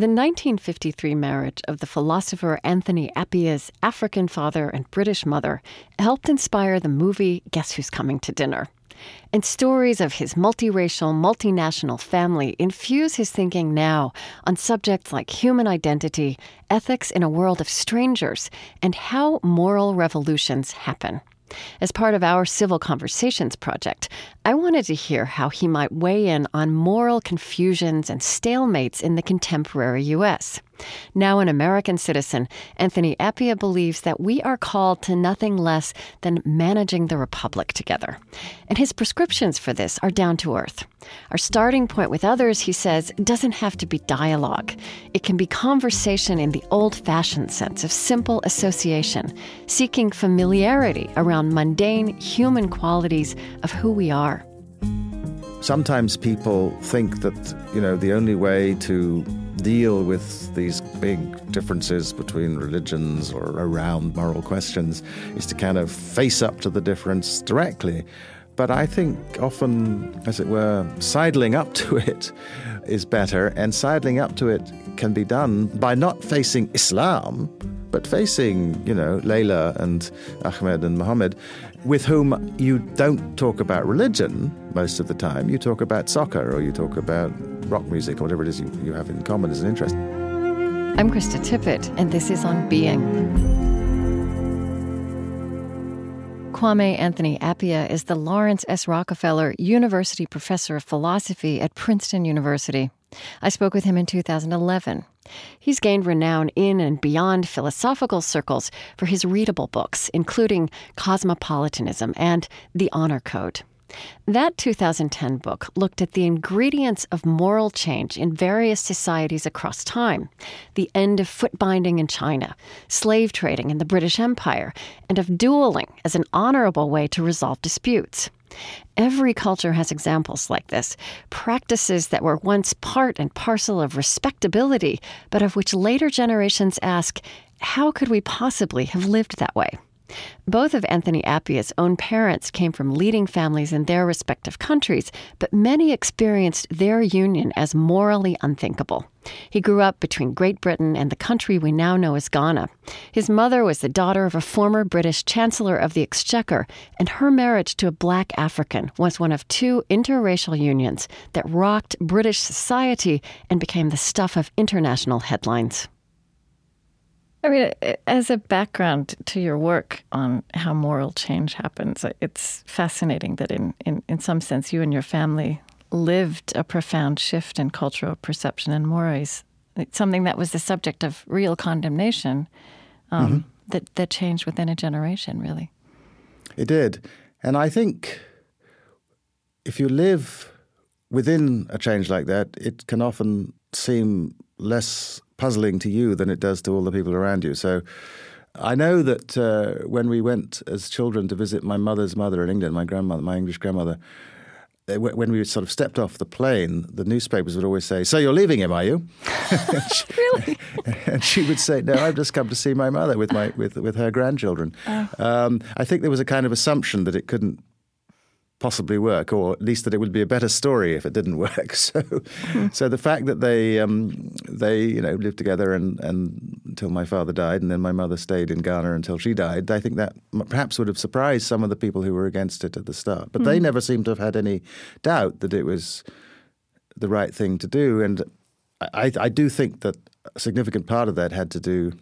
The 1953 marriage of the philosopher Anthony Appiah's African father and British mother helped inspire the movie Guess Who's Coming to Dinner? And stories of his multiracial, multinational family infuse his thinking now on subjects like human identity, ethics in a world of strangers, and how moral revolutions happen. As part of our Civil Conversations project, I wanted to hear how he might weigh in on moral confusions and stalemates in the contemporary U.S. Now an American citizen, Anthony Appiah believes that we are called to nothing less than managing the republic together. And his prescriptions for this are down to earth. Our starting point with others, he says, doesn't have to be dialogue. It can be conversation in the old fashioned sense of simple association, seeking familiarity around mundane human qualities of who we are. Sometimes people think that, you know, the only way to deal with these big differences between religions or around moral questions is to kind of face up to the difference directly. But I think often, as it were, sidling up to it is better, and sidling up to it can be done by not facing Islam, but facing, you know, Layla and Ahmed and Muhammad, with whom you don't talk about religion most of the time. You talk about soccer or you talk about rock music or whatever it is you, you have in common as an interest. I'm Krista Tippett, and this is On Being. Kwame Anthony Appiah is the Laurance S. Rockefeller University Professor of Philosophy at Princeton University. I spoke with him in 2011. He's gained renown in and beyond philosophical circles for his readable books, including Cosmopolitanism and The Honor Code. That 2010 book looked at the ingredients of moral change in various societies across time the end of foot binding in China, slave trading in the British Empire, and of dueling as an honorable way to resolve disputes. Every culture has examples like this practices that were once part and parcel of respectability, but of which later generations ask, how could we possibly have lived that way? Both of Anthony Appiah's own parents came from leading families in their respective countries, but many experienced their union as morally unthinkable. He grew up between Great Britain and the country we now know as Ghana. His mother was the daughter of a former British Chancellor of the Exchequer, and her marriage to a black African was one of two interracial unions that rocked British society and became the stuff of international headlines. I mean, as a background to your work on how moral change happens, it's fascinating that in, in, in some sense you and your family lived a profound shift in cultural perception and mores. It's something that was the subject of real condemnation um, mm-hmm. that, that changed within a generation, really. It did. And I think if you live within a change like that, it can often seem less puzzling to you than it does to all the people around you. So I know that uh, when we went as children to visit my mother's mother in England, my grandmother, my English grandmother, when we sort of stepped off the plane, the newspapers would always say, "So you're leaving him, are you?" she, really? And she would say, "No, I've just come to see my mother with my with with her grandchildren." Oh. Um, I think there was a kind of assumption that it couldn't possibly work, or at least that it would be a better story if it didn't work. So, mm-hmm. so the fact that they um, they you know lived together and, and until my father died, and then my mother stayed in Ghana until she died, I think that perhaps would have surprised some of the people who were against it at the start. But mm-hmm. they hmm. never seemed to have had any doubt that it was the right thing to do, and I, I do think that a significant part of that had to do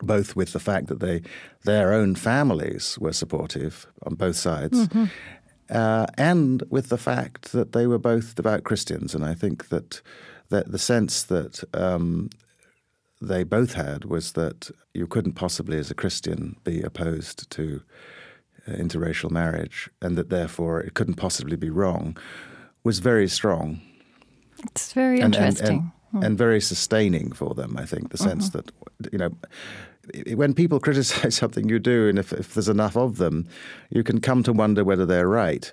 both with the fact that they their own families were supportive on both sides, mm-hmm uh, and with the fact that they were both devout Christians. And I think that, that the sense that um, they both had was that you couldn't possibly, as a Christian, be opposed to uh, interracial marriage, and that therefore it couldn't possibly be wrong, was very strong. It's very and, interesting. And, and, hmm. and, very sustaining for them, I think, the sense mm-hmm. that, you know, when people criticize something you do, and if, if there's enough of them, you can come to wonder whether they're right.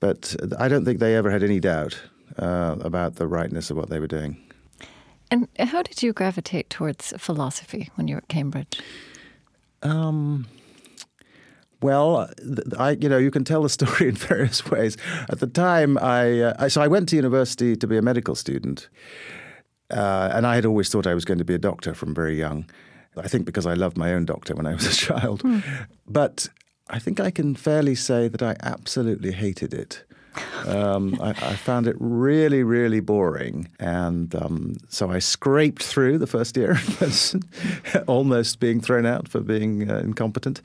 But I don't think they ever had any doubt uh, about the rightness of what they were doing. And how did you gravitate towards philosophy when you were at Cambridge? Um, well, I, you know, you can tell the story in various ways. At the time, I, uh, so I went to university to be a medical student, uh, and I had always thought I was going to be a doctor from very young. I think because I loved my own doctor when I was a child. Mm. But I think I can fairly say that I absolutely hated it. Um, I, I, found it really, really boring. And um, so I scraped through the first year, of person almost being thrown out for being uh, incompetent,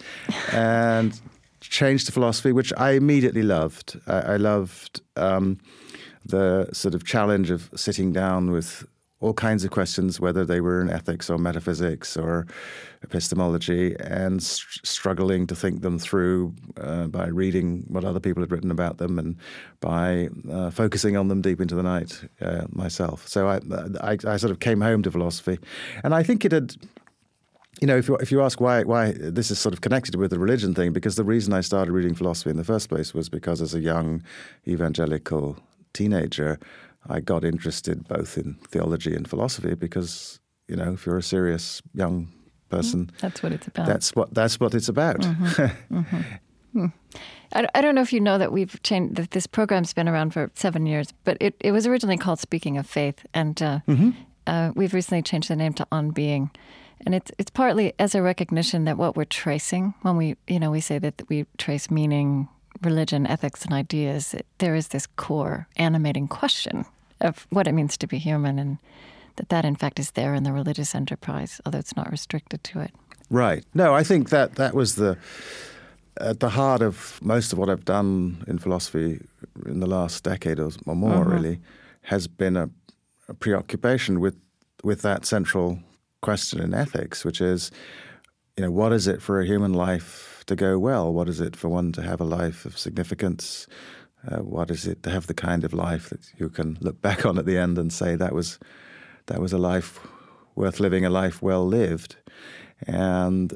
and changed to philosophy, which I immediately loved. I, I loved um, the sort of challenge of sitting down with all kinds of questions, whether they were in ethics or metaphysics or epistemology, and st- struggling to think them through uh, by reading what other people had written about them and by uh, focusing on them deep into the night uh, myself. So I, I, I, sort of came home to philosophy, and I think it had. You know, if you, if you ask why why this is sort of connected with the religion thing, because the reason I started reading philosophy in the first place was because as a young evangelical teenager, I got interested both in theology and philosophy because you know if you're a serious young person, mm, that's what it's about. That's what that's what it's about. Mm-hmm. mm-hmm. Hmm. I, I don't know if you know that we've changed that this program's been around for seven years, but it, it was originally called Speaking of Faith, and uh, mm-hmm. uh, we've recently changed the name to On Being. And it's it's partly as a recognition that what we're tracing when we you know we say that we trace meaning religion, ethics, and ideas, there is this core animating question of what it means to be human, and that that in fact is there in the religious enterprise, although it's not restricted to it. Right. No, I think that that was the at the heart of most of what I've done in philosophy in the last decade or more, mm-hmm. really, has been a, a preoccupation with with that central question in ethics, which is, you know, what is it for a human life to go well? What is it for one to have a life of significance? Uh, what is it to have the kind of life that you can look back on at the end and say that was that was a life worth living, a life well lived? And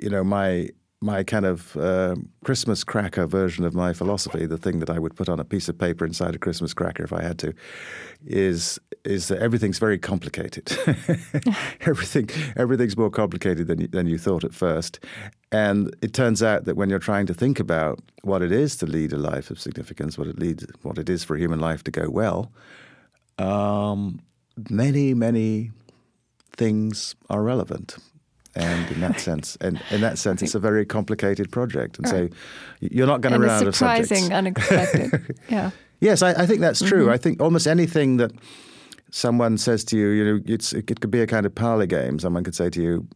you know, my my kind of uh, Christmas cracker version of my philosophy, the thing that I would put on a piece of paper inside a Christmas cracker if I had to, is is that everything's very complicated. Everything everything's more complicated than you, than you thought at first, and it turns out that when you're trying to think about what it is to lead a life of significance, what it leads, what it is for human life to go well, um, many many things are relevant and in that sense, and in that sense, it's a very complicated project, and right. so you're not going to run out of subjects. Surprising, unexpected. yeah. Yes, I, I, think that's true. Mm-hmm. I think almost anything that someone says to you, you know, it could be a kind of parlor game. Someone could say to you,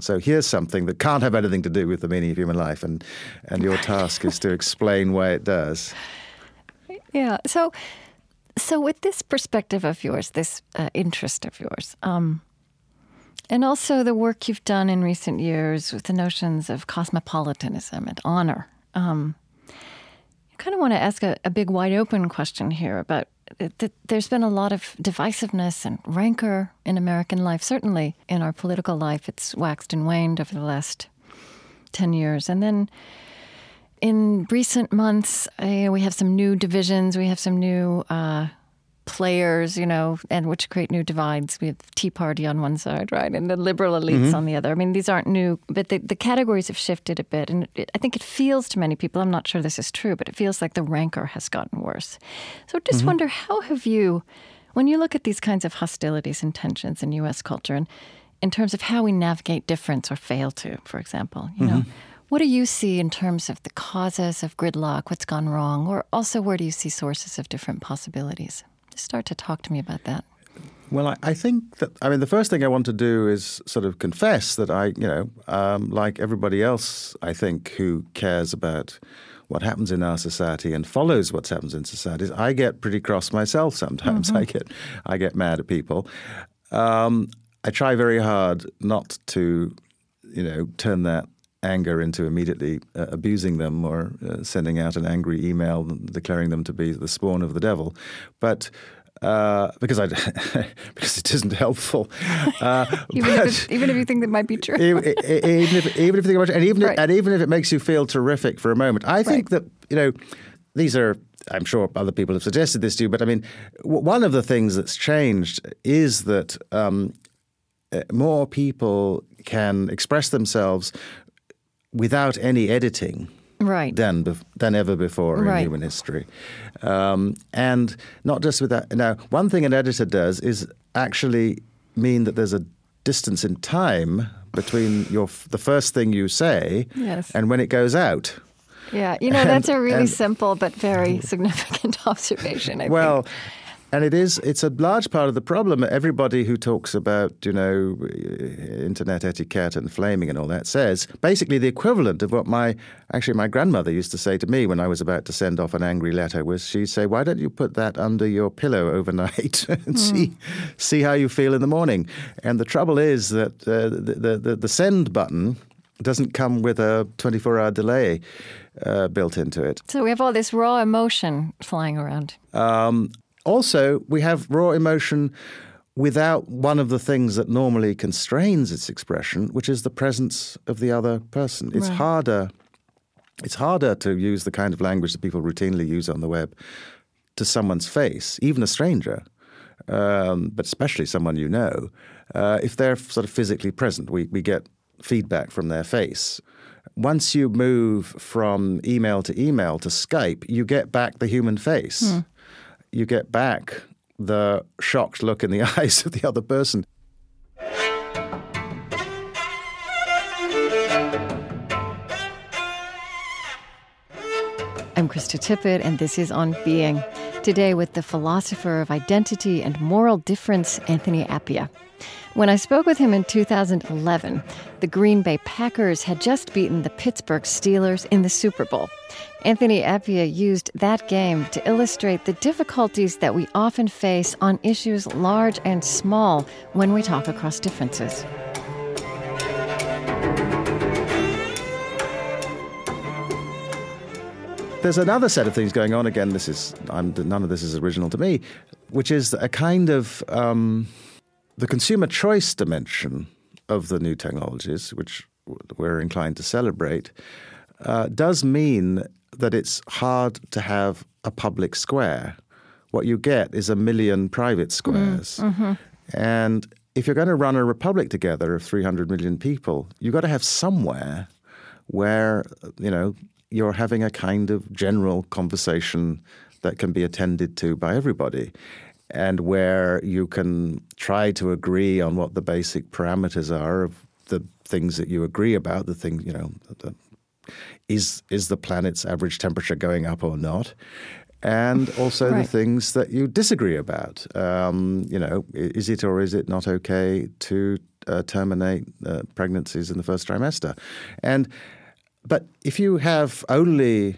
so here's something that can't have anything to do with the meaning of human life, and and your task is to explain why it does. Yeah. So, so with this perspective of yours, this uh, interest of yours, um, and also the work you've done in recent years with the notions of cosmopolitanism and honor. Um, I kind of want to ask a, a, big, wide open question here about that there's been a lot of divisiveness and rancor in American life. Certainly in our political life, it's waxed and waned over the last 10 years. And then in recent months, uh, we have some new divisions, we have some new uh, players, you know, and which create new divides. We have Tea Party on one side, right, and the liberal elites mm-hmm. on the other. I mean, these aren't new, but the, the categories have shifted a bit. And it, I think it feels to many people, I'm not sure this is true, but it feels like the rancor has gotten worse. So just mm-hmm. wonder how have you, when you look at these kinds of hostilities and tensions in U.S. culture, and in terms of how we navigate difference or fail to, for example, you mm-hmm. know, what do you see in terms of the causes of gridlock, what's gone wrong, or also where do you see sources of different possibilities? Start to talk to me about that. Well, I, I, think that I mean the first thing I want to do is sort of confess that I, you know, um, like everybody else, I think who cares about what happens in our society and follows what happens in societies, I get pretty cross myself sometimes. Mm-hmm. I get I get mad at people. Um, I try very hard not to, you know, turn that anger into immediately uh, abusing them or uh, sending out an angry email declaring them to be the spawn of the devil. But uh, because I because it isn't helpful. Uh, even, if even if you think that might be true. even, if even if you think about it, and even right. if, and even if it makes you feel terrific for a moment, I think right. that you know these are. I'm sure other people have suggested this to you, but I mean, w- one of the things that's changed is that um, uh, more people can express themselves without any editing. right. than than ever before in human history. Um, and not just with that. Now, one thing an editor does is actually mean that there's a distance in time between your f- the first thing you say Yes. and when it goes out. Yeah, you know, that's a really and- simple but very significant observation. I Well, think. And it is it's a large part of the problem. Everybody who talks about you know internet etiquette and flaming and all that says basically the equivalent of what my actually my grandmother used to say to me when I was about to send off an angry letter was she'd say, "Why don't you put that under your pillow overnight and see see how you feel in the morning?" And the trouble is that uh, the, the the send button doesn't come with a 24 hour delay uh, built into it. So we have all this raw emotion flying around. Um, also, we have raw emotion without one of the things that normally constrains its expression, which is the presence of the other person. It's Right. harder. It's harder to use the kind of language that people routinely use on the web to someone's face, even a stranger, um, but especially someone you know, uh, if they're sort of physically present. We, we get feedback from their face. Once you move from email to email to Skype, you get back the human face. You get back the shocked look in the eyes of the other person. I'm Krista Tippett, and this is On Being. Today, with the philosopher of identity and moral difference, Anthony Appiah. When I spoke with him in 2011, the Green Bay Packers had just beaten the Pittsburgh Steelers in the Super Bowl. Anthony Appiah used that game to illustrate the difficulties that we often face on issues large and small when we talk across differences. There's another set of things going on. Again, this is I'm, none of this is original to me, which is a kind of um, the consumer choice dimension of the new technologies, which we're inclined to celebrate, uh, does mean that it's hard to have a public square. What you get is a million private squares, and if you're going to run a republic together of 300 million people, you've got to have somewhere where you know you're having a kind of general conversation that can be attended to by everybody and where you can try to agree on what the basic parameters are of the things that you agree about the thing you know the, is is the planet's average temperature going up or not? And also Right. the things that you disagree about. Um, you know, is it or is it not okay to uh, terminate uh, pregnancies in the first trimester? And but if you have only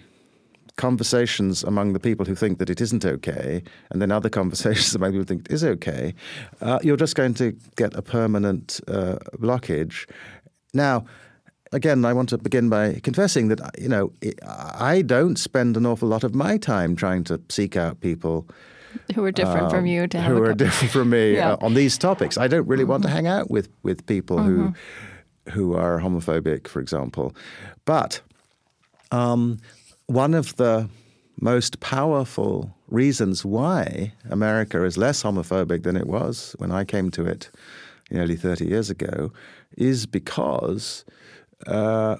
conversations among the people who think that it isn't okay, and then other conversations among people who think it is okay, uh, you're just going to get a permanent uh, blockage. Now, again, I want to begin by confessing that you know I don't spend an awful lot of my time trying to seek out people Who are different from you to have Um, who are different from me Yeah. uh, on these topics. I don't really want to hang out with with people who who are homophobic, for example. But um, one of the most powerful reasons why America is less homophobic than it was when I came to it nearly 30 years ago is because uh,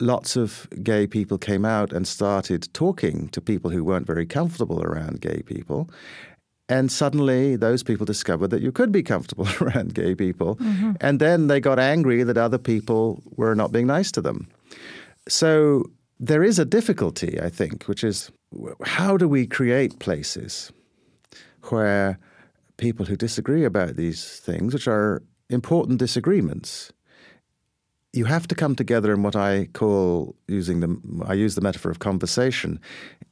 lots of gay people came out and started talking to people who weren't very comfortable around gay people. And suddenly, those people discovered that you could be comfortable around gay people. And then they got angry that other people were not being nice to them. So there is a difficulty, I think, which is how do we create places where people who disagree about these things, which are important disagreements, you have to come together in what I call using the I use the metaphor of conversation,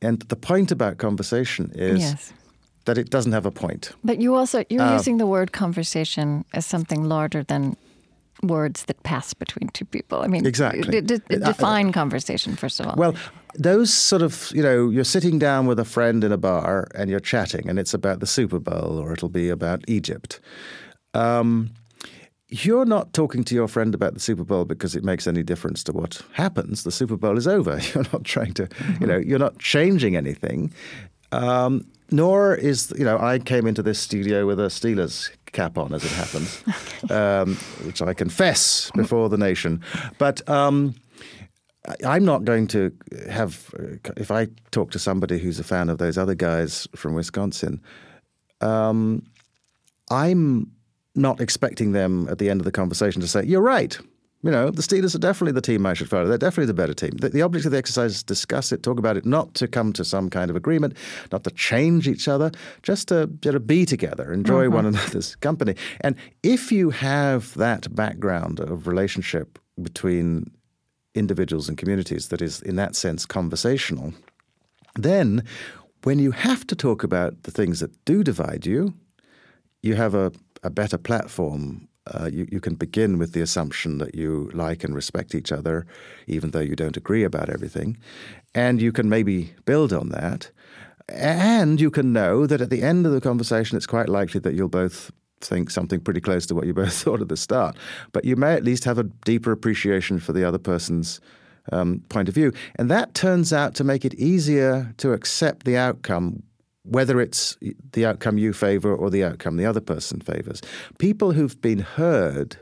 and the point about conversation is Yes. that it doesn't have a point. But you also you're Uh, using the word conversation as something larger than words that pass between two people. I mean, Exactly. d- d- Uh, define conversation first of all. Well, those sort of, you know, you're sitting down with a friend in a bar and you're chatting, and it's about the Super Bowl or it'll be about Egypt. Um, you're not talking to your friend about the Super Bowl because it makes any difference to what happens. The Super Bowl is over. You're not trying to, you know, you're not changing anything. Um, nor is, you know, I came into this studio with a Steelers cap on, as it happens, um, which I confess before the nation. But um, I'm not going to have, if I talk to somebody who's a fan of those other guys from Wisconsin, um, I'm not expecting them at the end of the conversation to say, You're right. You know, the Steelers are definitely the team I should follow. They're definitely the better team. The, the, object of the exercise is discuss it, talk about it, not to come to some kind of agreement, not to change each other, just to, to be together, enjoy mm-hmm. one another's company. And if you have that background of relationship between individuals and communities that is, in that sense, conversational, then when you have to talk about the things that do divide you, you have a, a better platform. Uh, you, you can begin with the assumption that you like and respect each other, even though you don't agree about everything. And you can maybe build on that. And you can know that at the end of the conversation, it's quite likely that you'll both think something pretty close to what you both thought at the start. But you may at least have a deeper appreciation for the other person's um, point of view. And that turns out to make it easier to accept the outcome, whether it's the outcome you favor or the outcome the other person favors. People who've been heard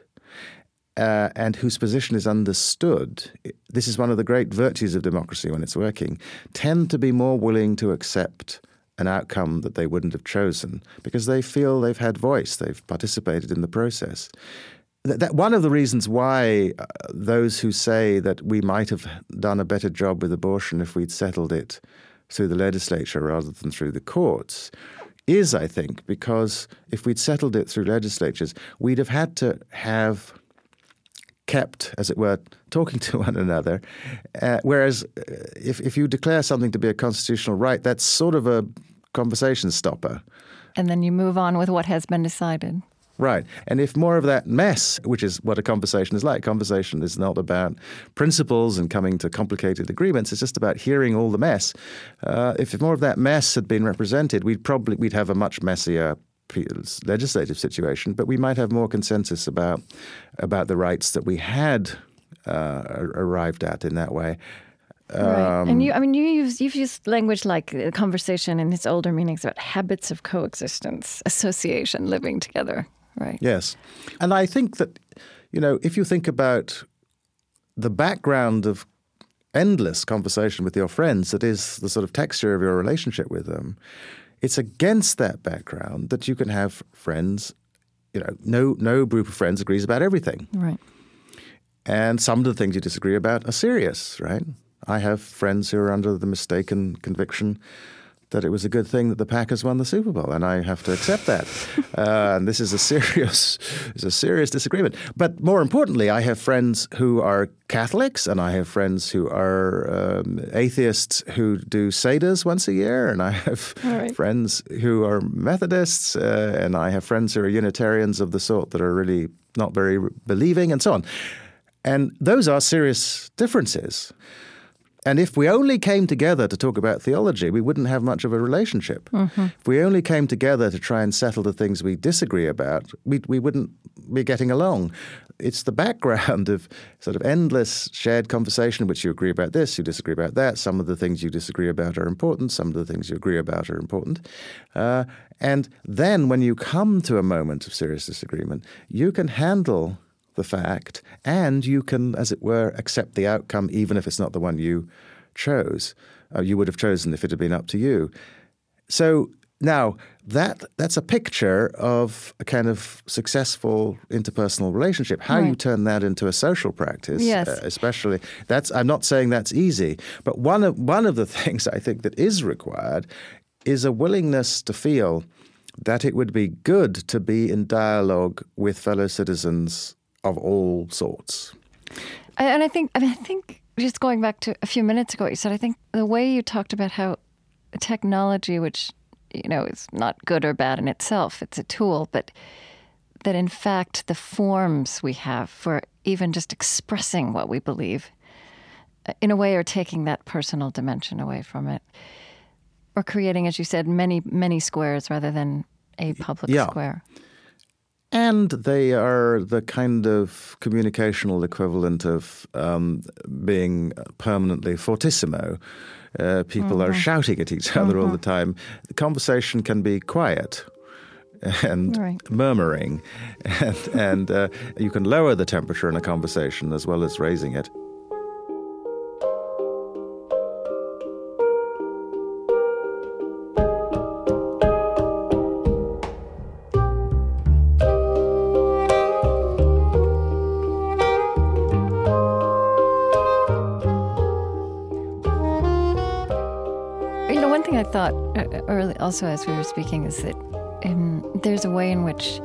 uh, and whose position is understood, this is one of the great virtues of democracy when it's working, tend to be more willing to accept an outcome that they wouldn't have chosen because they feel they've had voice, they've participated in the process. That, one of the reasons why uh, those who say that we might have done a better job with abortion if we'd settled it through the legislature rather than through the courts is, I think, because if we'd settled it through legislatures, we'd have had to have kept, as it were, talking to one another. Uh, whereas uh, if, if you declare something to be a constitutional right, that's sort of a conversation stopper. And then you move on with what has been decided. Right. And if more of that mess, which is what a conversation is like, conversation is not about principles and coming to complicated agreements. It's just about hearing all the mess. Uh, if more of that mess had been represented, we'd probably we'd have a much messier legislative situation, but we might have more consensus about about the rights that we had uh, arrived at in that way. Right. and you, I mean, you use, you've used language like conversation in its older meanings about habits of coexistence, association, living together. Right. Yes. And I think that, you know, if you think about the background of endless conversation with your friends, that is the sort of texture of your relationship with them, it's against that background that you can have friends. You know, no no group of friends agrees about everything. Right. And some of the things you disagree about are serious, right? I have friends who are under the mistaken conviction that it was a good thing that the Packers won the Super Bowl, and I have to accept that. uh, and this is a serious, is a serious disagreement. But more importantly, I have friends who are Catholics, and I have friends who are um, atheists who do seders once a year, and I have right. friends who are Methodists, uh, and I have friends who are Unitarians of the sort that are really not very believing, and so on. And those are serious differences. And if we only came together to talk about theology, we wouldn't have much of a relationship. Mm-hmm. If we only came together to try and settle the things we disagree about, we, we wouldn't be getting along. It's the background of sort of endless shared conversation, in which you agree about this, you disagree about that. Some of the things you disagree about are important, some of the things you agree about are important. Uh, and then when you come to a moment of serious disagreement, you can handle the fact, and you can, as it were, accept the outcome even if it's not the one you chose. Uh, you would have chosen if it had been up to you. So now that that's a picture of a kind of successful interpersonal relationship. How right. you turn that into a social practice, yes. uh, especially that's. I'm not saying that's easy, but one of one of the things I think that is required is a willingness to feel that it would be good to be in dialogue with fellow citizens of all sorts. And I think, I mean, I think just going back to a few minutes ago, what you said, I think the way you talked about how technology, which you know is not good or bad in itself, it's a tool, but that in fact the forms we have for even just expressing what we believe, uh, in a way, are taking that personal dimension away from it, or creating, as you said, many many squares rather than a public yeah. square. And they are the kind of communicational equivalent of um, being permanently fortissimo. Uh, people mm-hmm. are shouting at each other mm-hmm. all the time. The conversation can be quiet and right. murmuring, and, and uh, you can lower the temperature in a conversation as well as raising it. Thought uh, early, also as we were speaking is that um, there's a way in which,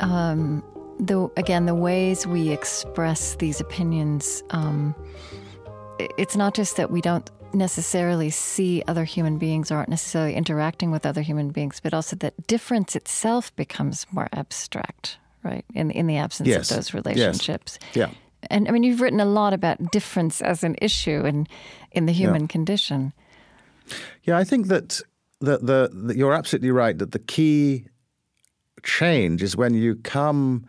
um, the again, the ways we express these opinions. Um, it's not just that we don't necessarily see other human beings or aren't necessarily interacting with other human beings, but also that difference itself becomes more abstract, right? In in the absence Yes. of those relationships. Yeah. And I mean, you've written a lot about difference as an issue in in the human condition. Yeah, I think that the, the, that you're absolutely right that the key change is when you come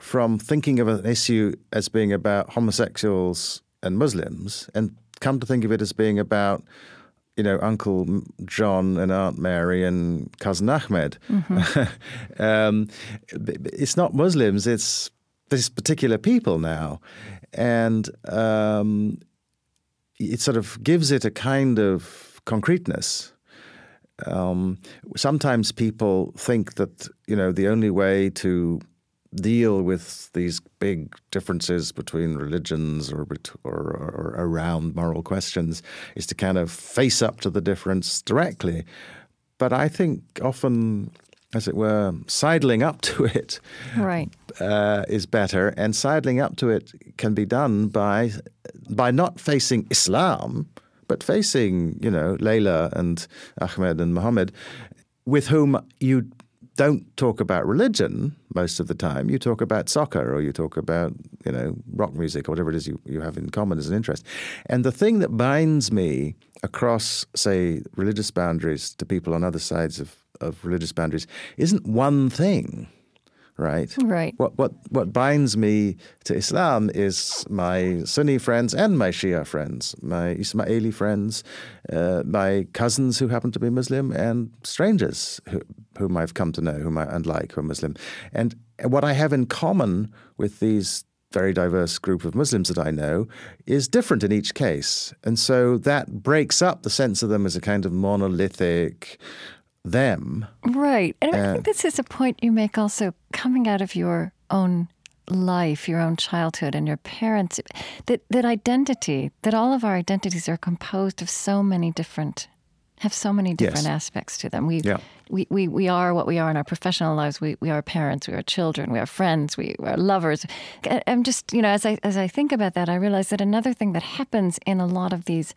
from thinking of an issue as being about homosexuals and Muslims and come to think of it as being about you know Uncle John and Aunt Mary and cousin Ahmed. um, b- b- it's not Muslims; it's this particular people now, and um, it sort of gives it a kind of concreteness. Um, sometimes people think that you know the only way to deal with these big differences between religions or, or, or around moral questions is to kind of face up to the difference directly. But I think often, as it were, sidling up to it Right. uh, is better, and sidling up to it can be done by by not facing Islam, but facing you know Layla and Ahmed and Muhammad, with whom you don't talk about religion most of the time. You talk about soccer or you talk about you know rock music or whatever it is you, you have in common as an interest. And the thing that binds me across, say, religious boundaries to people on other sides of, of religious boundaries isn't one thing right? Right. What what what binds me to Islam is my Sunni friends and my Shia friends, my Ismaili friends, uh, my cousins who happen to be Muslim, and strangers who, whom I've come to know, whom I and like who are Muslim, and what I have in common with these very diverse group of Muslims that I know is different in each case, and so that breaks up the sense of them as a kind of monolithic them. Right. And I Uh, think this is a point you make also coming out of your own life, your own childhood, and your parents that, that identity, that all of our identities are composed of so many different, have so many different Yes. aspects to them. We, Yeah. we, we, we are what we are in our professional lives. We, we are parents, we are children, we are friends, we, we are lovers. I'm just, you know, as I, as I think about that, I realize that another thing that happens in a lot of these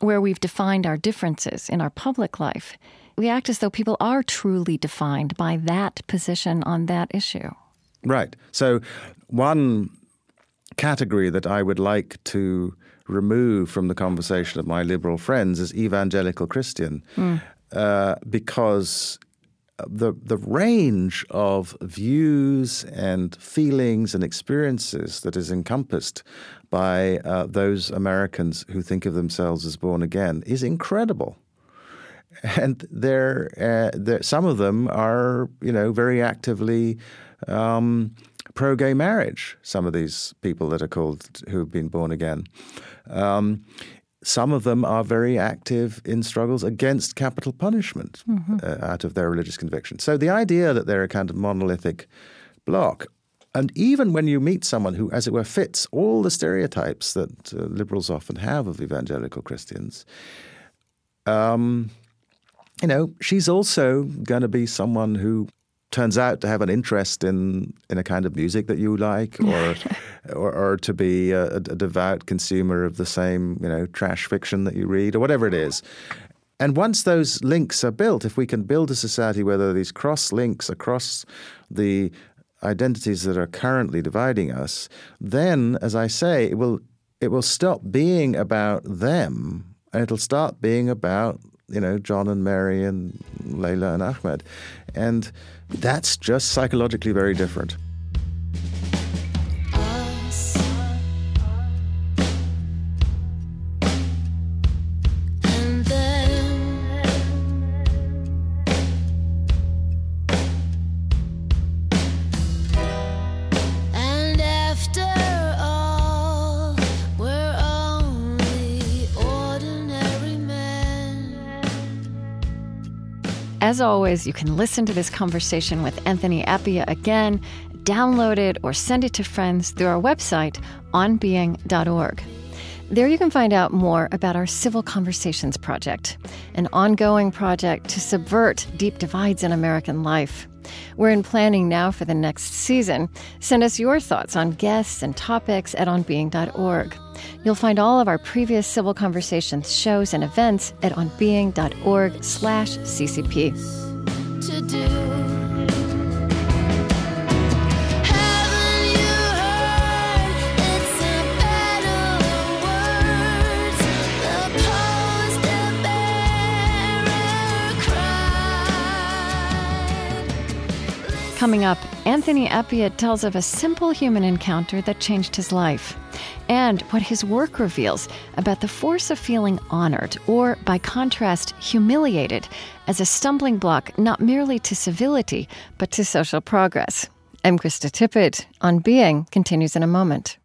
where we've defined our differences in our public life, we act as though people are truly defined by that position on that issue. Right. So, one category that I would like to remove from the conversation of my liberal friends is evangelical Christian, uh, because the the range of views and feelings and experiences that is encompassed by uh, those Americans who think of themselves as born again is incredible and they're, uh, they're some of them are you know very actively um, pro gay marriage. Some of these people that are called who've been born again. Um, some of them are very active in struggles against capital punishment uh, out of their religious conviction. So the idea that they're a kind of monolithic block, and even when you meet someone who, as it were, fits all the stereotypes that uh, liberals often have of evangelical Christians, um, you know, she's also going to be someone who turns out to have an interest in in a kind of music that you like, or or, or to be a, a devout consumer of the same you know trash fiction that you read, or whatever it is. And once those links are built, if we can build a society where there are these cross links across the identities that are currently dividing us, then, as I say, it will it will stop being about them, and it'll start being about you know John and Mary and Layla and Ahmed, and that's just psychologically very different. Always, you can listen to this conversation with Anthony Appiah again, download it, or send it to friends through our website, onbeing.org. There you can find out more about our Civil Conversations Project, an ongoing project to subvert deep divides in American life. We're in planning now for the next season. Send us your thoughts on guests and topics at onbeing.org. You'll find all of our previous Civil Conversations shows and events at onbeing.org slash ccp. To do. Coming up, Anthony Appiah tells of a simple human encounter that changed his life, and what his work reveals about the force of feeling honored, or by contrast, humiliated, as a stumbling block not merely to civility, but to social progress. I'm Krista Tippett. On Being continues in a moment.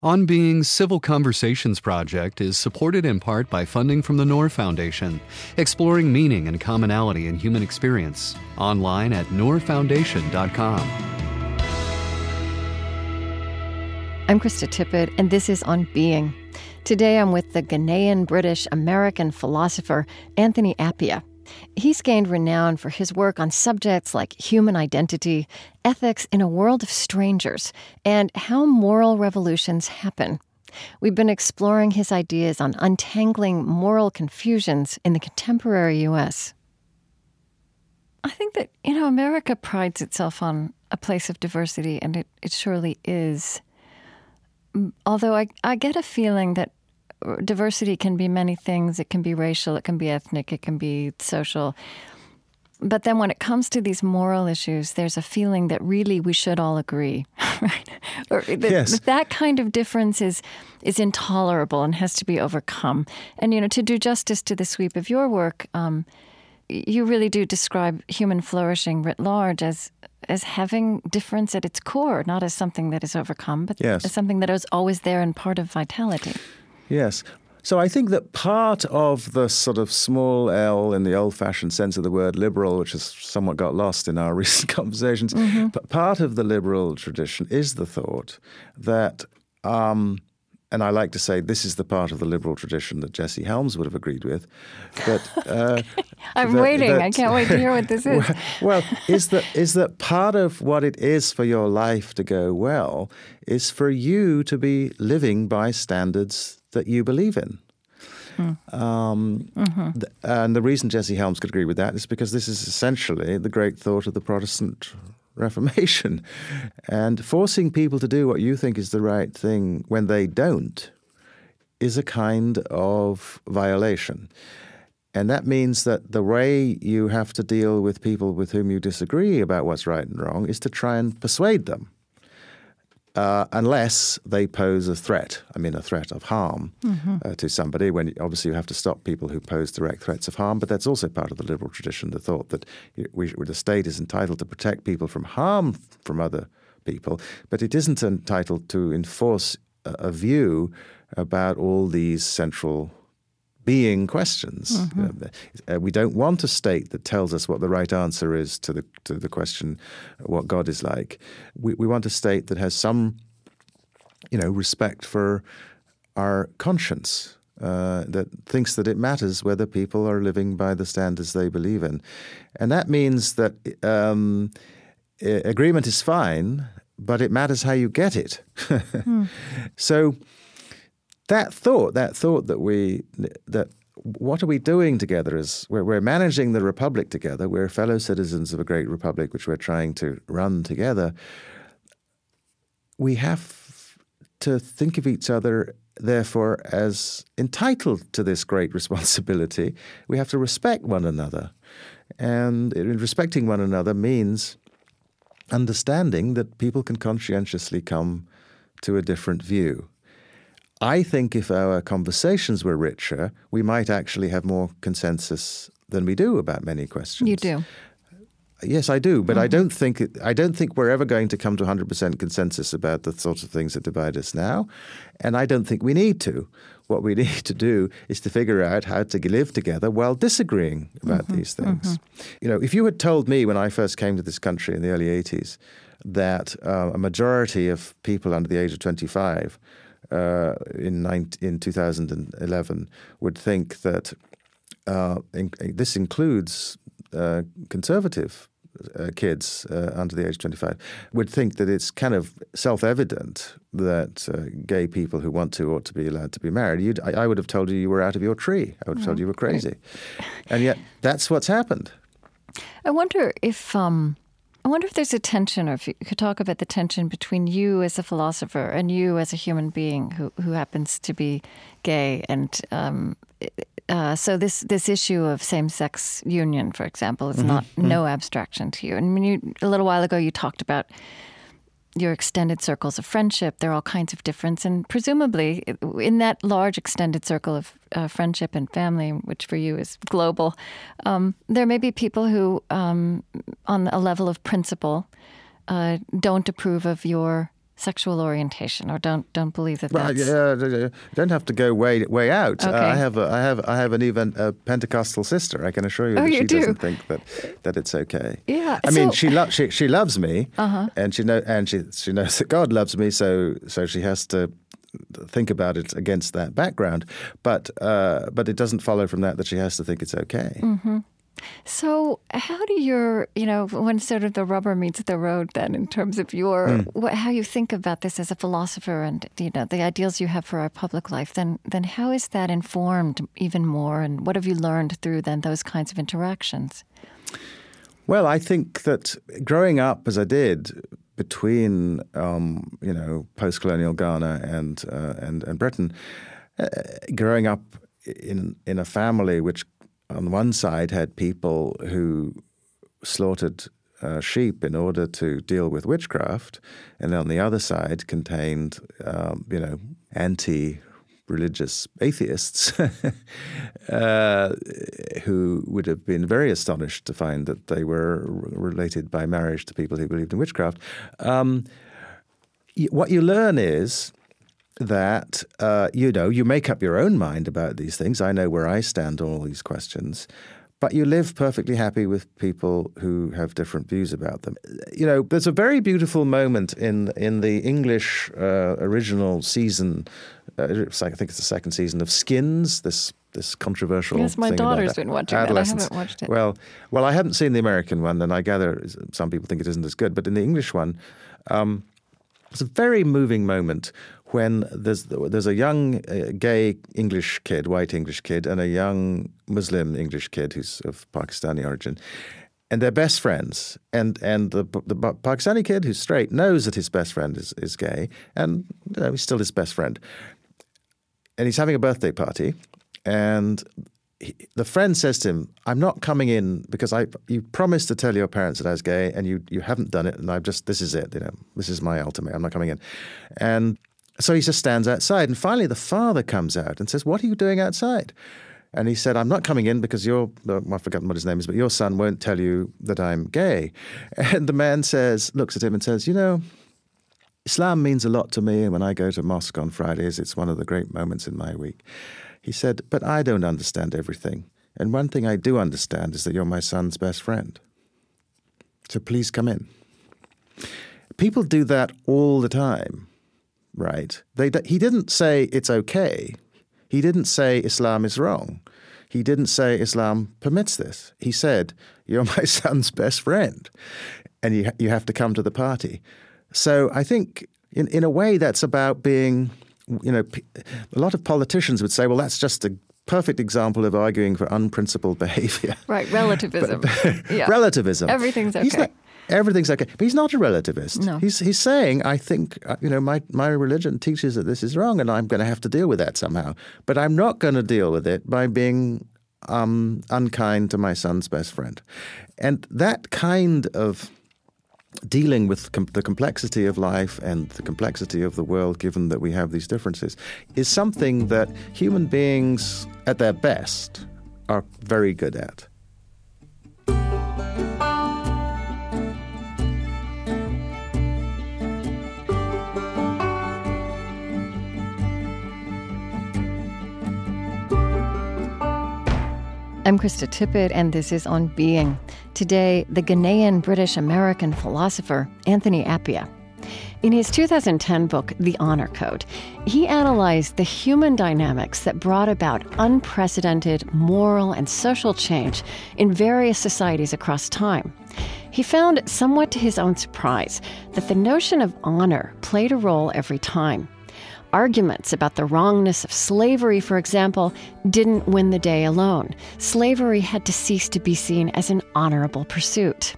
On Being's Civil Conversations Project is supported in part by funding from the Nour Foundation, exploring meaning and commonality in human experience. Online at nourfoundation.com. I'm Krista Tippett, and this is On Being. Today I'm with the Ghanaian British American philosopher Anthony Appiah. He's gained renown for his work on subjects like human identity, ethics in a world of strangers, and how moral revolutions happen. We've been exploring his ideas on untangling moral confusions in the contemporary U.S. I think that, you know, America prides itself on a place of diversity, and it, it surely is. Although I, I get a feeling that diversity can be many things. It can be racial, it can be ethnic, it can be social. But then when it comes to these moral issues, there's a feeling that really we should all agree, right? Or that, Yes. that kind of difference is is intolerable and has to be overcome. And you know, to do justice to the sweep of your work, um, you really do describe human flourishing writ large as as having difference at its core, not as something that is overcome, but Yes. as something that is always there and part of vitality. Yes. So I think that part of the sort of small L in the old-fashioned sense of the word liberal, which has somewhat got lost in our recent conversations, but part of the liberal tradition is the thought that, um, and I like to say this is the part of the liberal tradition that Jesse Helms would have agreed with, that uh, I'm that- waiting. I can't wait to hear what this is. well, is that is that part of what it is for your life to go well is for you to be living by standards that you believe in. Um, th- and the reason Jesse Helms could agree with that is because this is essentially the great thought of the Protestant Reformation. And forcing people to do what you think is the right thing when they don't is a kind of violation. And that means that the way you have to deal with people with whom you disagree about what's right and wrong is to try and persuade them. Uh, unless they pose a threat, I mean, a threat of harm uh, to somebody. When obviously you have to stop people who pose direct threats of harm, but that's also part of the liberal tradition. The thought that we, the state is entitled to protect people from harm from other people, but it isn't entitled to enforce a, a view about all these central being questions. Uh, we don't want a state that tells us what the right answer is to the to the question, what God is like. We, we want a state that has some, you know, respect for our conscience. Uh, that thinks that it matters whether people are living by the standards they believe in, and that means that um, agreement is fine, but it matters how you get it. So that thought, that thought that we that what are we doing together is we're, we're managing the republic together. We're fellow citizens of a great republic which we're trying to run together. We have to think of each other, therefore, as entitled to this great responsibility. We have to respect one another, and respecting one another means understanding that people can conscientiously come to a different view. I think if our conversations were richer, we might actually have more consensus than we do about many questions. You do. Yes, I do, but I mm-hmm. don't think I don't think we're ever going to come to 100% consensus about the sorts of things that divide us now, and I don't think we need to. What we need to do is to figure out how to live together while disagreeing about mm-hmm, these things. Mm-hmm. You know, if you had told me when I first came to this country in the early 80s that uh, a majority of people under the age of 25 uh, in 19, in 2011 would think that uh, in, this includes uh, conservative uh, kids uh, under the age of 25 would think that it's kind of self-evident that uh, gay people who want to ought to be allowed to be married. You'd, I, I would have told you you were out of your tree. I would have told you you were crazy. And yet that's what's happened. I wonder if um, I wonder if there's a tension, or if you could talk about the tension between you as a philosopher and you as a human being who who happens to be gay, and um, uh, so this this issue of same sex union, for example, is not no abstraction to you. And I mean, you, a little while ago, you talked about your extended circles of friendship. There are all kinds of difference, and presumably in that large extended circle of uh, friendship and family, which for you is global, um, there may be people who, um, on a level of principle, uh, don't approve of your sexual orientation or don't don't believe that Well, that's yeah, don't have to go way way out. Uh, Okay. I have a, I have I have an even a Pentecostal sister. I can assure you Oh, that you she do? doesn't think that that it's okay. Yeah, I mean, she lo- she she loves me, Uh-huh. and she know and she she knows that God loves me, so so she has to think about it against that background. But uh, but it doesn't follow from that that she has to think it's okay. Mm. So, how do your, you know, when sort of the rubber meets the road, then in terms of your, what, how you think about this as a philosopher and you know the ideals you have for our public life, then then how is that informed even more, and what have you learned through then those kinds of interactions? Well, I think that growing up as I did between um, you know post-colonial Ghana and uh, and and Britain, uh, growing up in in a family which on one side had people who slaughtered uh, sheep in order to deal with witchcraft, and on the other side contained um, you know anti religious atheists uh, who would have been very astonished to find that they were related by marriage to people who believed in witchcraft. Um, what you learn is that uh, you know you make up your own mind about these things. I know where I stand on all these questions. But you live perfectly happy with people who have different views about them. You know, there's a very beautiful moment in in the English uh, original season. Uh, I think it's the second season of Skins. This this controversial. Yes, my daughter's been watching that. I haven't watched it. Well, well, I haven't seen the American one, and I gather some people think it isn't as good. But in the English one, um, it's a very moving moment when there's there's a young uh, gay English kid, white English kid, and a young Muslim English kid who's of Pakistani origin, and they're best friends. And and the the Pakistani kid who's straight knows that his best friend is is gay, and you know, he's still his best friend. And he's having a birthday party, and he, the friend says to him, "I'm not coming in because I you promised to tell your parents that I was gay, and you you haven't done it, and I've just this is it. You know, this is my ultimate. I'm not coming in." And so he just stands outside, and finally the father comes out and says, "What are you doing outside?" And he said, "I'm not coming in because your uh, I've forgotten what his name is, but your son won't tell you that I'm gay." And the man says, looks at him and says, "You know." Islam means a lot to me, and when I go to mosque on Fridays, it's one of the great moments in my week. He said, But I don't understand everything. And one thing I do understand is that you're my son's best friend. So please come in. People do that all the time, right? They, he didn't say it's okay. He didn't say Islam is wrong. He didn't say Islam permits this. He said, You're my son's best friend, and you, you have to come to the party. So I think, in, in a way, that's about being, you know, a lot of politicians would say, well, that's just a perfect example of arguing for unprincipled behavior. Right, relativism. yeah. Relativism. Everything's okay. Everything's okay. But he's not a relativist. No. He's, he's saying, I think, uh, you know, my, my religion teaches that this is wrong and I'm going to have to deal with that somehow. But I'm not going to deal with it by being um, unkind to my son's best friend. And that kind of dealing with com- the complexity of life and the complexity of the world, given that we have these differences, is something that human beings at their best are very good at. I'm Krista Tippett, and this is On Being. Today, the Ghanaian British American philosopher Anthony Appiah. In his 2010 book, The Honor Code, he analyzed the human dynamics that brought about unprecedented moral and social change in various societies across time. He found, somewhat to his own surprise, that the notion of honor played a role every time. Arguments about the wrongness of slavery, for example, didn't win the day alone. Slavery had to cease to be seen as an honorable pursuit.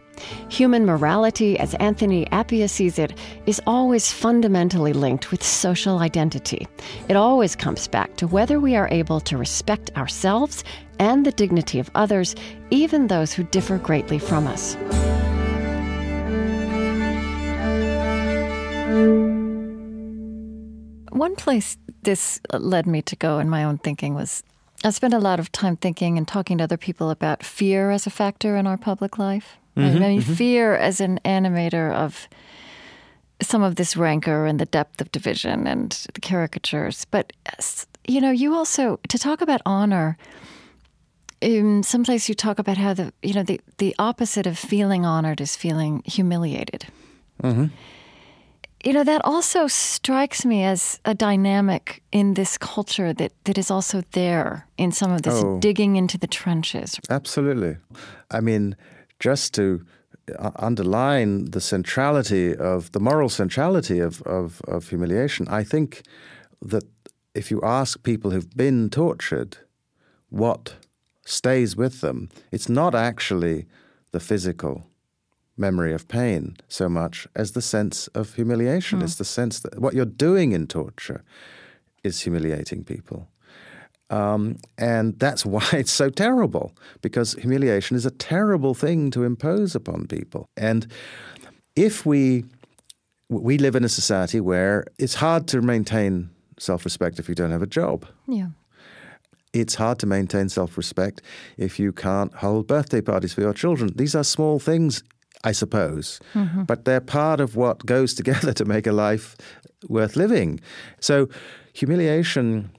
Human morality, as Anthony Appiah sees it, is always fundamentally linked with social identity. It always comes back to whether we are able to respect ourselves and the dignity of others, even those who differ greatly from us. One place this led me to go in my own thinking was I spent a lot of time thinking and talking to other people about fear as a factor in our public life. I mm-hmm, mean, mm-hmm. fear as an animator of some of this rancor and the depth of division and the caricatures. But, you know, you also, to talk about honor, in some place you talk about how the, you know, the, the opposite of feeling honored is feeling humiliated mm-hmm. You know that also strikes me as a dynamic in this culture that, that is also there in some of this Oh. digging into the trenches Absolutely. I mean, just to uh, underline the centrality of the moral centrality of, of, of humiliation, I think that if you ask people who've been tortured what stays with them, it's not actually the physical memory of pain so much as the sense of humiliation. It's the sense that what you're doing in torture is humiliating people. Um, and that's why it's so terrible, because humiliation is a terrible thing to impose upon people. And if we we live in a society where it's hard to maintain self-respect if you don't have a job. yeah It's hard to maintain self-respect if you can't hold birthday parties for your children. These are small things, I suppose, mm-hmm. but they're part of what goes together to make a life worth living. So, humiliation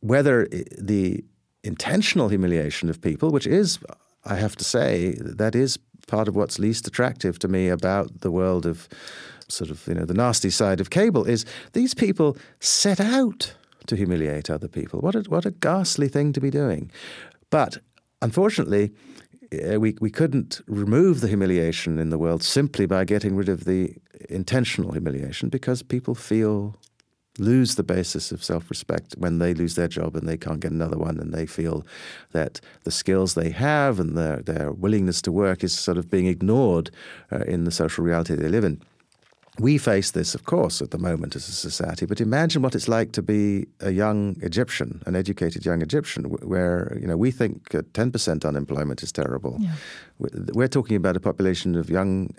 whether the intentional humiliation of people, which is, I have to say, that is part of what's least attractive to me about the world of sort of, you know, the nasty side of cable, is these people set out to humiliate other people. What a, what a ghastly thing to be doing. But unfortunately, we, we couldn't remove the humiliation in the world simply by getting rid of the intentional humiliation because people feel lose the basis of self-respect when they lose their job and they can't get another one and they feel that the skills they have and their, their willingness to work is sort of being ignored uh, in the social reality they live in. We face this, of course, at the moment as a society, but imagine what it's like to be a young Egyptian, an educated young Egyptian, where you know we think uh, 10% unemployment is terrible. We're- We're talking about a population of young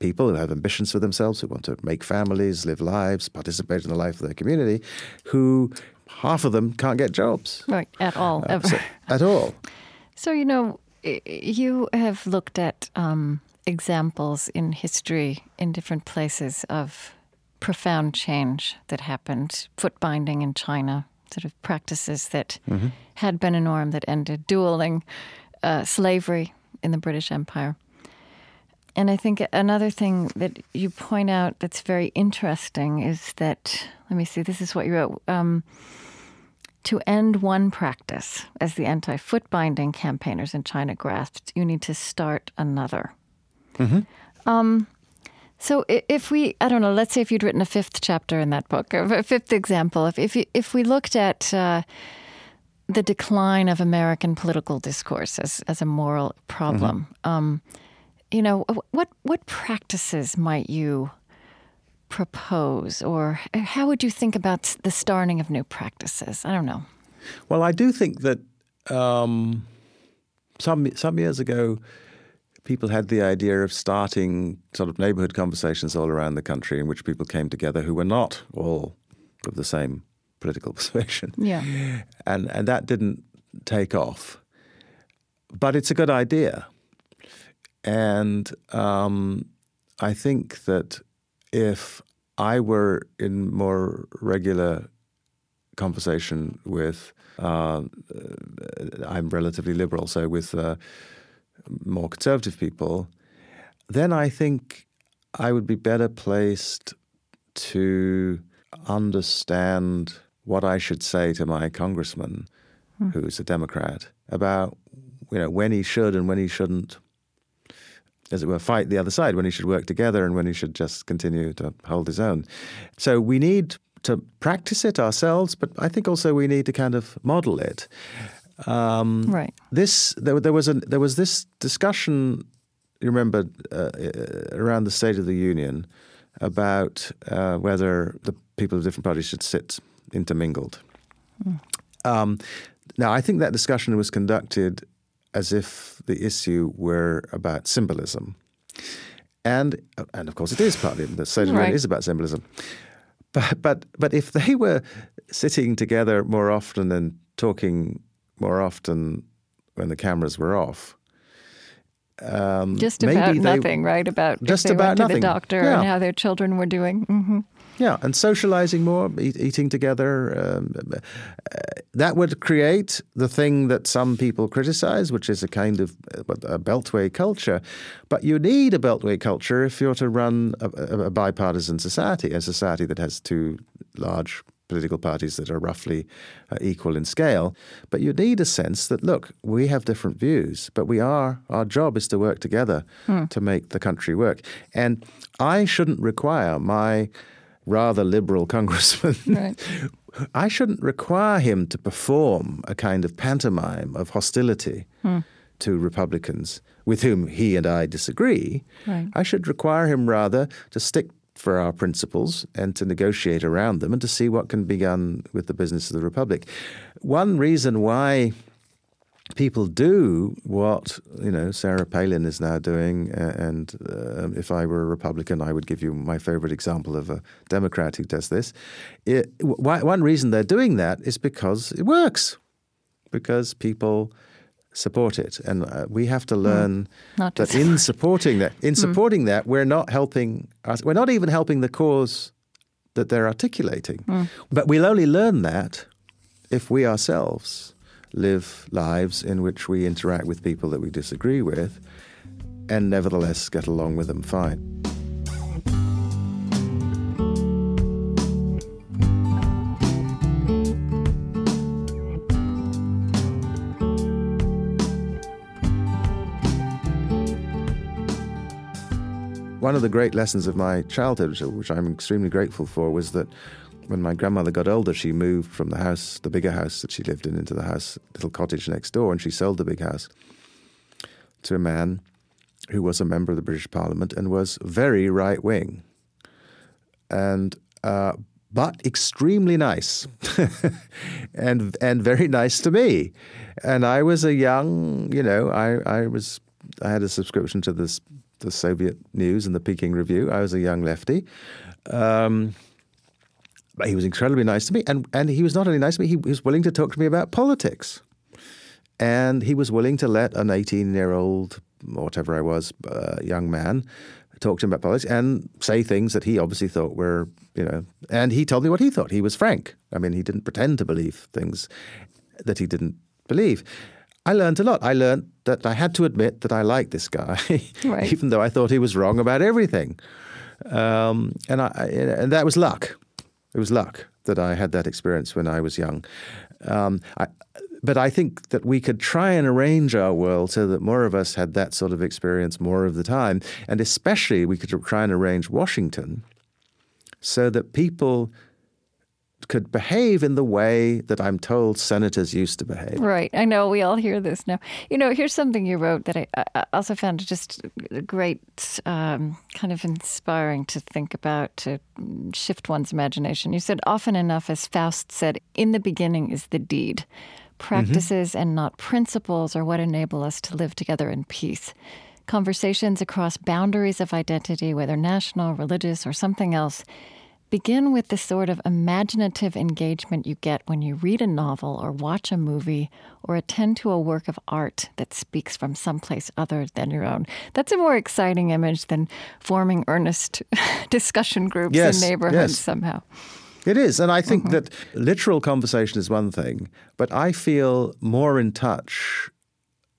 people who have ambitions for themselves, who want to make families, live lives, participate in the life of their community, who half of them can't get jobs right at all ever so- at all. So, you know, you have looked at um, examples in history in different places of profound change that happened, foot binding in China, sort of practices that had been a norm that ended, dueling, uh, slavery in the British Empire. And I think another thing that you point out that's very interesting is that, let me see, this is what you wrote. Um, to end one practice, as the anti foot binding campaigners in China grasped, you need to start another. Um, so if we, I don't know, let's say if you'd written a fifth chapter in that book, a fifth example, if, if, you- if we looked at uh, the decline of American political discourse as, as a moral problem, um, you know, what, what practices might you propose, or how would you think about the starting of new practices? I don't know. Well, I do think that um, some some years ago, people had the idea of starting sort of neighborhood conversations all around the country in which people came together who were not all of the same political persuasion. Yeah. And and that didn't take off. But it's a good idea. And um, I think that if I were in more regular conversation with, uh, I'm relatively liberal, so with uh, more conservative people, then I think I would be better placed to understand what I should say to my congressman, hmm. who's a Democrat, about you know when he should and when he shouldn't, as it were, fight the other side, when he should work together and when he should just continue to hold his own. So we need to practice it ourselves, but I think also we need to kind of model it. Um, Right. this there, there was a there was this discussion. You remember uh, uh, around the State of the Union about uh, whether the people of different parties should sit intermingled. Um, now, I think that discussion was conducted as if the issue were about symbolism, and and of course it is partly the State of the Union is about symbolism. But but but if they were sitting together more often and talking more often when the cameras were off, um, Just about they- nothing, right? About Just about nothing. the doctor Yeah. and how their children were doing. hmm Yeah, and socializing more, eat, eating together. Um, uh, that would create the thing that some people criticize, which is a kind of uh, a beltway culture. But you need a beltway culture if you're to run a, a, a bipartisan society, a society that has two large political parties that are roughly uh, equal in scale. But you need a sense that, look, we have different views, but we are, our job is to work together to make the country work. And I shouldn't require my rather liberal congressman. Right. I shouldn't require him to perform a kind of pantomime of hostility to Republicans with whom he and I disagree. Right. I should require him rather to stick for our principles and to negotiate around them and to see what can be done with the business of the Republic. One reason why people do what you know Sarah Palin is now doing, uh, and uh, if I were a Republican, I would give you my favorite example of a Democrat who does this. It, one reason they're doing that is because it works, because people support it, and uh, we have to hmm. learn Not to that in supporting that, in hmm. supporting that, we're not helping us. We're not even helping the cause that they're articulating. Hmm. But we'll only learn that if we ourselves live lives in which we interact with people that we disagree with and nevertheless get along with them fine. One of the great lessons of my childhood, which- I'm extremely grateful for, was that when my grandmother got older, she moved from the house, the bigger house that she lived in, into the house, little cottage next door, and she sold the big house to a man who was a member of the British Parliament and was very right wing, and uh, but extremely nice, and and very nice to me, and I was a young, you know, I I was I had a subscription to this the Soviet News and the Peking Review. I was a young lefty. Um, but he was incredibly nice to me, and and he was not only nice to me; he was willing to talk to me about politics, and he was willing to let an eighteen-year-old or whatever I was, uh, young man, talk to him about politics and say things that he obviously thought were, you know, and he told me what he thought. He was frank. I mean, he didn't pretend to believe things that he didn't believe. I learned a lot. I learned that I had to admit that I liked this guy, Right. even though I thought he was wrong about everything. Um, and I, and that was luck. It was luck that I had that experience when I was young. Um, I, but I think that we could try and arrange our world so that more of us had that sort of experience more of the time, and especially we could try and arrange Washington so that people could behave in the way that I'm told senators used to behave. Right. I know we all hear this now. You know, here's something you wrote that I, I also found just great, um, kind of inspiring to think about, to shift one's imagination. You said, often enough, as Faust said, in the beginning is the deed. Practices and not principles are what enable us to live together in peace. Conversations across boundaries of identity, whether national, religious, or something else, begin with the sort of imaginative engagement you get when you read a novel or watch a movie or attend to a work of art that speaks from someplace other than your own. That's a more exciting image than forming earnest discussion groups Yes, in neighborhoods yes. somehow. It is. And I think mm-hmm. that literal conversation is one thing, but I feel more in touch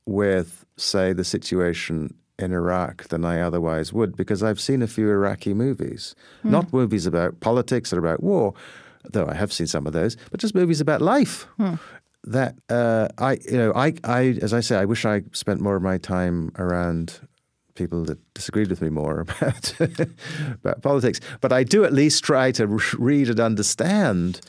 with, say, the situation in Iraq than I otherwise would because I've seen a few Iraqi movies. Not movies about politics or about war, though I have seen some of those, but just movies about life. That uh, I, you know, I, I, as I say, I wish I spent more of my time around people that disagreed with me more about about politics. But I do at least try to read and understand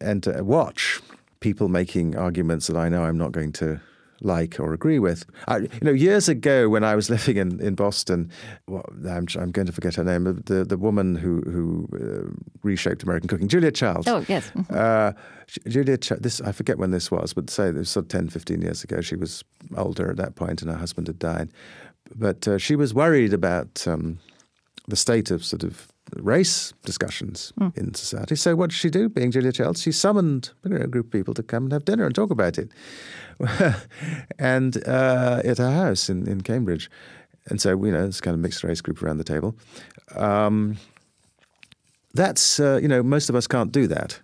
and to watch people making arguments that I know I'm not going to like or agree with. I, you know, years ago when I was living in, in Boston, well, I'm, I'm going to forget her name, the the woman who who uh, reshaped American cooking, Julia Child. Oh, yes. Uh, Julia, Ch- this I forget when this was, but say it was sort of 10, 15 years ago. She was older at that point, and her husband had died. But uh, she was worried about um, the state of sort of race discussions in society. So what did she do? Being Julia Child? she summoned you know, a group of people to come and have dinner and talk about it, and uh, at her house in, in Cambridge. And so you know, it's kind of mixed race group around the table. Um, that's uh, you know, most of us can't do that.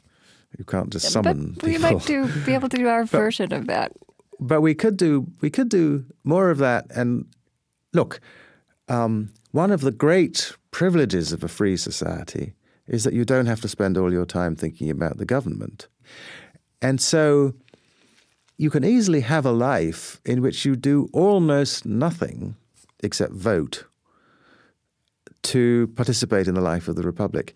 You can't just summon but we people. might do be able to do our version of that. but we could do we could do more of that. And look, um, one of the great privileges of a free society is that you don't have to spend all your time thinking about the government, and so you can easily have a life in which you do almost nothing except vote to participate in the life of the republic.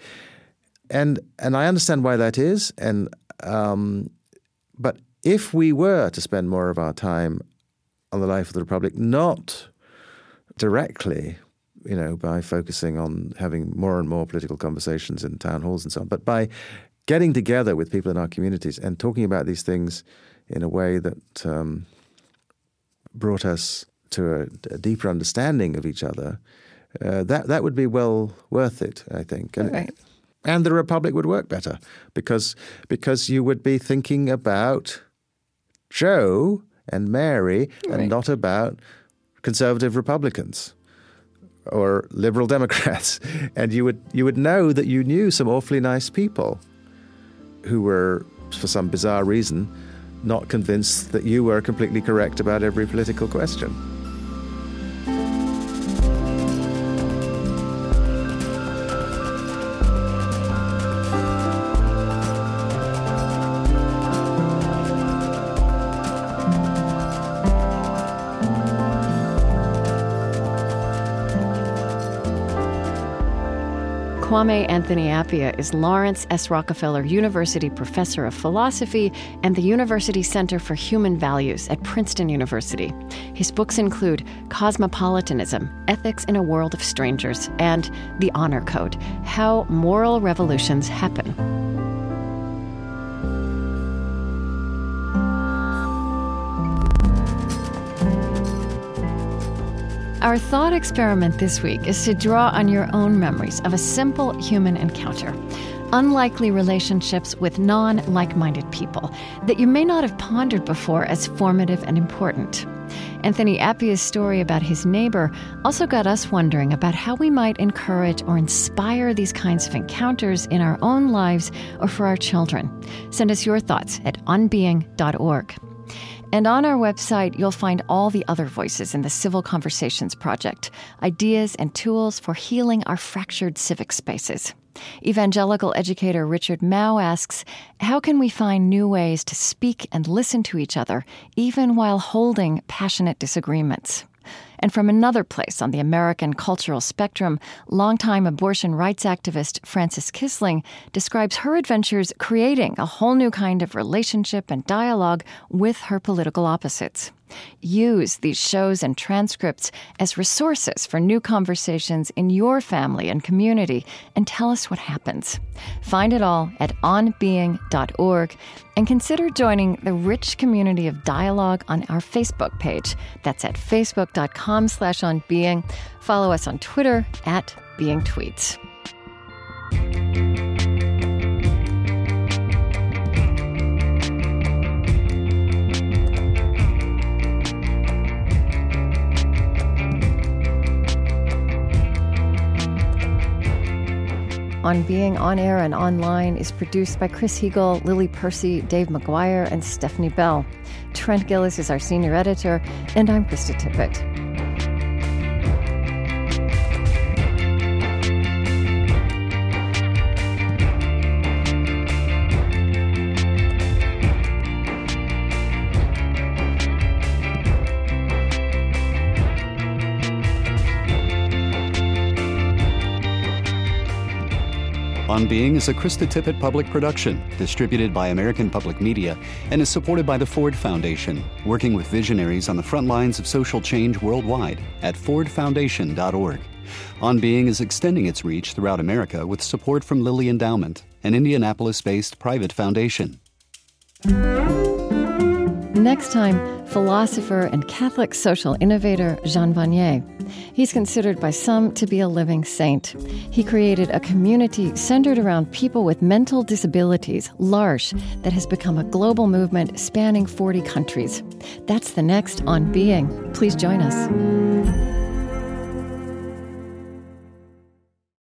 And and I understand why that is. And um, but if we were to spend more of our time on the life of the republic, not directly, you know, by focusing on having more and more political conversations in town halls and so on, but by getting together with people in our communities and talking about these things in a way that um, brought us to a, a deeper understanding of each other, uh, that that would be well worth it, I think. And, Right. and the republic would work better because because you would be thinking about Joe and Mary and not about conservative Republicans or liberal Democrats, and you would you would know that you knew some awfully nice people who were, for some bizarre reason, not convinced that you were completely correct about every political question. Kwame Anthony Appiah is Laurance S. Rockefeller University Professor of Philosophy and the University Center for Human Values at Princeton University. His books include Cosmopolitanism Ethics in a World of Strangers and The Honor Code How Moral Revolutions Happen. Our thought experiment this week is to draw on your own memories of a simple human encounter. Unlikely relationships with non like minded people that you may not have pondered before as formative and important. Anthony Appiah's story about his neighbor also got us wondering about how we might encourage or inspire these kinds of encounters in our own lives or for our children. Send us your thoughts at onbeing.org. And on our website, you'll find all the other voices in the Civil Conversations Project ideas and tools for healing our fractured civic spaces. Evangelical educator Richard Mouw asks How can we find new ways to speak and listen to each other, even while holding passionate disagreements? And from another place on the American cultural spectrum, longtime abortion rights activist Frances Kissling describes her adventures creating a whole new kind of relationship and dialogue with her political opposites. Use these shows and transcripts as resources for new conversations in your family and community and tell us what happens. Find it all at onbeing.org and consider joining the rich community of dialogue on our Facebook page. That's at facebook.com slash onbeing. Follow us on Twitter at Being On Being On Air and Online is produced by Chris Heagle, Lily Percy, Dave McGuire, and Stephanie Bell. Trent Gillis is our senior editor, and I'm Krista Tippett. On Being is a Krista Tippett public production, distributed by American Public Media, and is supported by the Ford Foundation, working with visionaries on the front lines of social change worldwide at fordfoundation.org. On Being is extending its reach throughout America with support from Lilly Endowment, an Indianapolis based private foundation. Next time, philosopher and Catholic social innovator Jean Vanier. He's considered by some to be a living saint. He created a community centered around people with mental disabilities, l'Arche, that has become a global movement spanning 40 countries. That's the next On Being. Please join us.